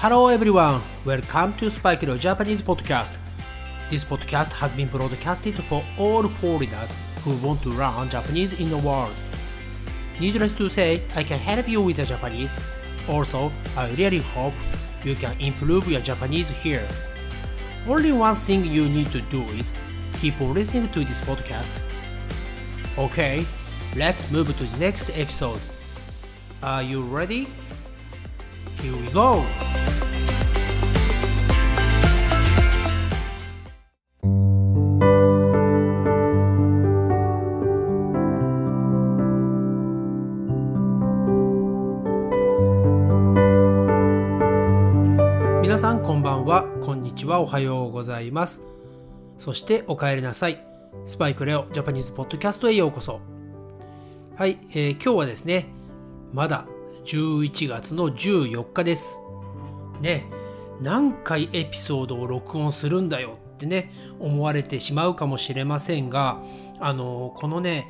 Hello everyone, welcome to Spike Leo Japanese Podcast. This podcast has been broadcasted for all foreigners who want to learn Japanese in the world. Needless to say, I can help you with the Japanese. Also, I really hope you can improve your Japanese here. Only one thing you need to do is keep listening to this podcast. Okay, let's move to the next episode. Are you ready? Here we go! さんこんばんは、こんにちは、おはようございます。そしてお帰りなさい。スパイクレオジャパニーズポッドキャストへようこそ。はい、えー今日はですね、まだ11月の14日です。ね、何回エピソードを録音するんだよってね、思われてしまうかもしれませんが、あの、このね、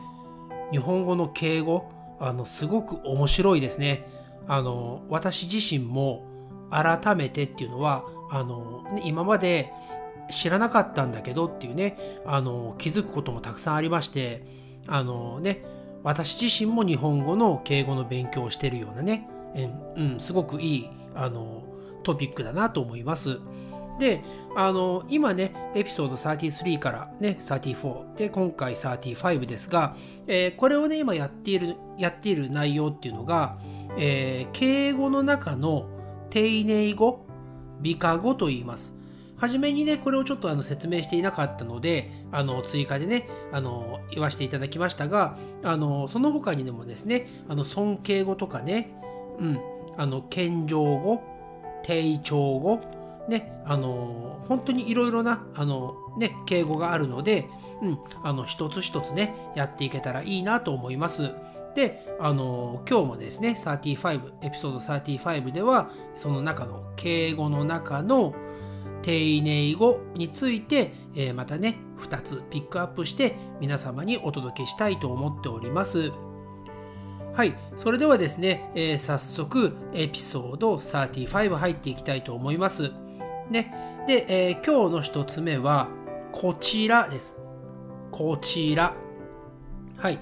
日本語の敬語、あの、すごく面白いですね。あの、私自身も改めてっていうのは、あの、ね今まで知らなかったんだけどっていうね、あの、気づくこともたくさんありまして、あのね、私自身も日本語の敬語の勉強をしてるようなね、うん、すごくいい、あの、トピックだなと思います。で、あの、今ね、エピソード33からね、34で、今回35ですが、えーこれをね、今やっている、やっている内容っていうのが、えー敬語の中の丁寧語、美化語と言います。はじめにね、これをちょっとあの説明していなかったので、あの追加でね、あの言わせていただきましたが、あのその他にでもですね、あの尊敬語とかね、うん、あの謙譲語、定調語、ね、あの本当にいろいろなあの、ね、敬語があるので、うん、あの一つ一つねやっていけたらいいなと思います。で、あの今日もですね35エピソード35ではその中の敬語の中の丁寧語について、えーまたね2つピックアップして皆様にお届けしたいと思っております。はい、それではですね、えー早速エピソード35入っていきたいと思います。ね、で、えー今日の一つ目はこちらです。こちら。はい、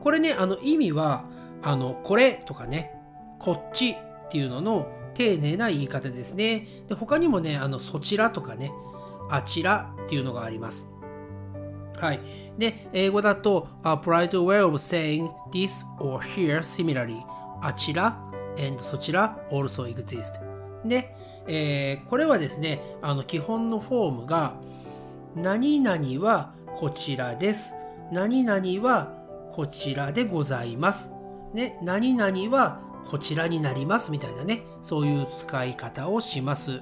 これね、あの意味はあのこれとかね、こっちっていうのの丁寧な言い方ですね。で他にもね、あのそちらとかね、あちらっていうのがあります。はい。で、英語だと、a polite way of saying this or here similarly あちら and そちら also exist で、えーこれはですね、あの基本のフォームが何々はこちらです。何々はこちらでございます。ね、何々はこちらになりますみたいなね、そういう使い方をします。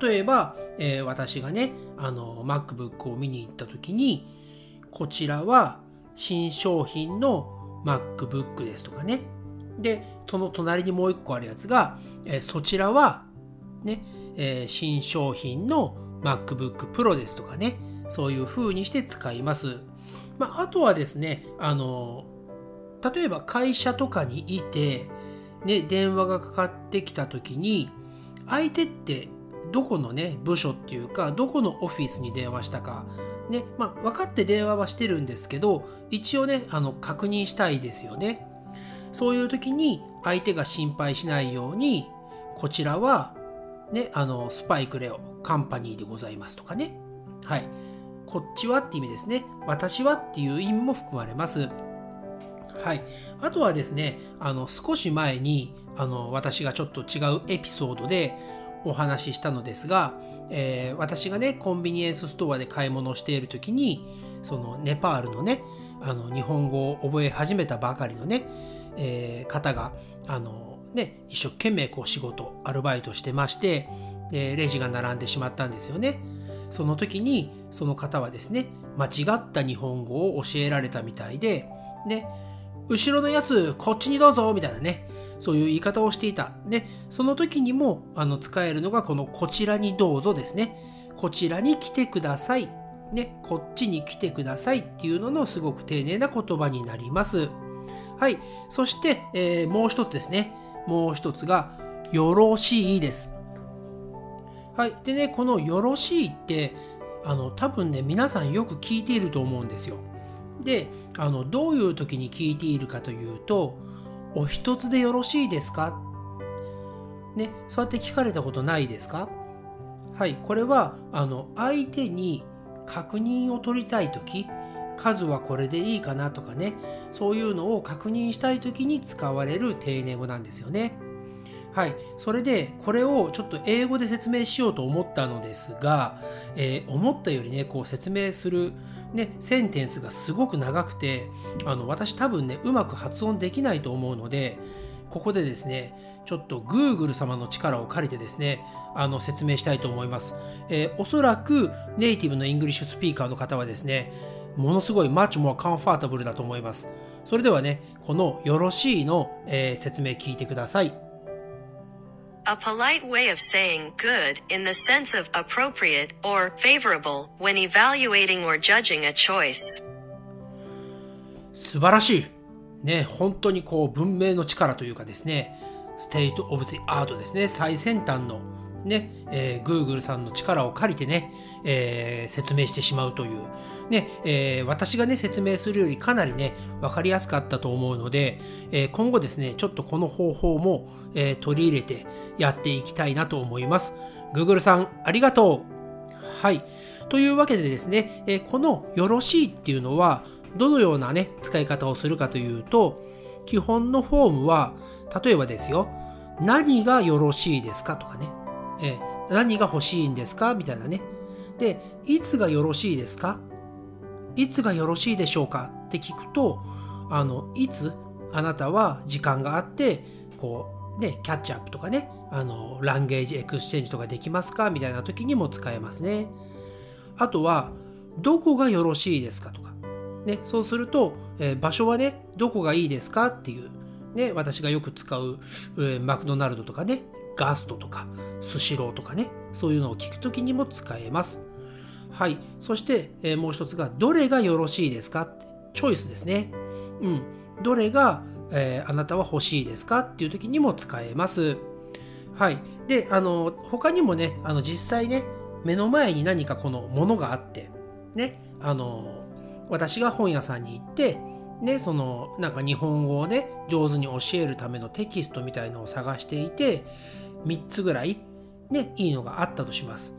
例えば、えー私がね、あの MacBook を見に行った時に、こちらは新商品の MacBook ですとかね。で、その隣にもう一個あるやつが、えーそちらはね、えー新商品の MacBook Pro ですとかね、そういう風にして使います。まあ、あとはですね、あの、例えば会社とかにいて、ね、電話がかかってきた時に、相手ってどこのね、部署っていうか、どこのオフィスに電話したか、ね、まあ、分かって電話はしてるんですけど、一応ね、あの、確認したいですよね。そういう時に相手が心配しないように、こちらは、ね、あの、スパイクレオカンパニーでございますとかね。はい。こっちはって意味ですね。私はっていう意味も含まれます。はい。あとはですね、あの、少し前に、あの、私がちょっと違うエピソードでお話ししたのですが、えー私がね、コンビニエンスストアで買い物をしている時に、そのネパールのね、あの、日本語を覚え始めたばかりのね、えー方が、あの、ね、一生懸命こう仕事、アルバイトしてまして、でレジが並んでしまったんですよね。その時に、その方はですね、間違った日本語を教えられたみたいで、ね、後ろのやつ、こっちにどうぞみたいなね、そういう言い方をしていた。で、その時にもあの使えるのがこのこちらにどうぞですね。こちらに来てください。ね、こっちに来てくださいっていうののすごく丁寧な言葉になります。はい。そして、えーもう一つですね。もう一つが、よろしいです。はいでねこの「よろしい」ってあの多分ね皆さんよく聞いていると思うんですよであのどういう時に聞いているかというと「お一つでよろしいですか?」ねそうやって聞かれたことないですか？はいこれはあの相手に確認を取りたい時数はこれでいいかなとかねそういうのを確認したい時に使われる丁寧語なんですよね。はい、それでこれをちょっと英語で説明しようと思ったのですが、えー、思ったよりねこう説明する、ね、センテンスがすごく長くてあの私多分ねうまく発音できないと思うのでここでですねちょっと Google 様の力を借りてですねあの説明したいと思います、えー、おそらくネイティブの English speaker の方はですねものすごい much more comfortable だと思います。それではねこのよろしいの、えー、説明聞いてください。A polite way of saying good in the sense of appropriate or favorable when evaluating or judging a choice. 素晴らしい。ね、本当にこう文明の力というかですね、state of the art ですね、最先端のね、えー、Google さんの力を借りてね、えー、説明してしまうという、ね、えー、私がね、説明するよりかなりね、わかりやすかったと思うので、えー、今後ですね、ちょっとこの方法も、えー、取り入れてやっていきたいなと思います。Google さん、ありがとう。はい。というわけでですね、えー、このよろしいっていうのは、どのようなね、使い方をするかというと、基本のフォームは、例えばですよ、何がよろしいですかとかね、え、何が欲しいんですか？みたいなね。で、いつがよろしいですか？いつがよろしいでしょうか？って聞くと、あの、いつ？あなたは時間があって、こう、ね、 catch up とかね、あの、 language exchange とかできますか？みたいな時にも使えますね。あとは、どこがよろしいですか？とか。ね、そうすると、えー、場所はね、どこがいいですか？っていう、ね、私がよく使う、えー、マクドナルドとかね、ガストとかスシローとかねそういうのを聞くときにも使えます。はい。そして、えー、もう一つがどれがよろしいですか？ってチョイスですね。うん。どれが、えー、あなたは欲しいですか？っていう時にも使えます。はい。であの他にもねあの実際ね目の前に何かこのものがあってねあの私が本屋さんに行ってね、そのなんか日本語をね上手に教えるためのテキストみたいのを探していて3つぐらいねいいのがあったとします。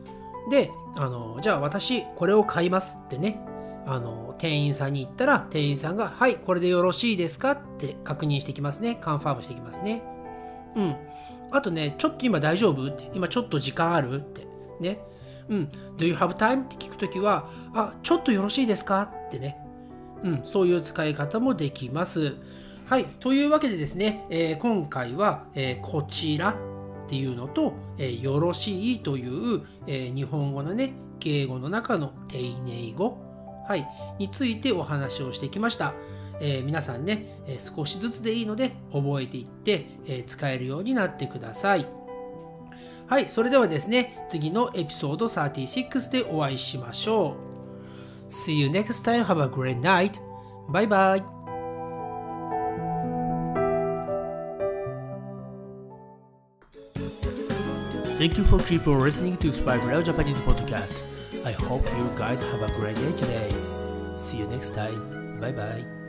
であのじゃあ私これを買いますってねあの店員さんに言ったら店員さんが「はいこれでよろしいですか?」って確認してきますね。カンファームしてきますね。うん。あとねちょっと今大丈夫？って。今ちょっと時間ある？って。ね。うん。Do you have time? って聞くときはあちょっとよろしいですか？ってね。うん、そういう使い方もできます。はい、というわけでですね、えー、今回は、えー、こちらっていうのと、えー、よろしいという、え日本語のね、敬語の中の丁寧語、はい、についてお話をしてきました。え皆さんね、え少しずつでいいので覚えていって、え使えるようになってください。はい、それではですね、次のエピソード36でお会いしましょう。See you next time. Have a great night. Bye bye. Thank you for keep listening to Spike Real Japanese podcast. I hope you guys have a great day today. See you next time. Bye bye.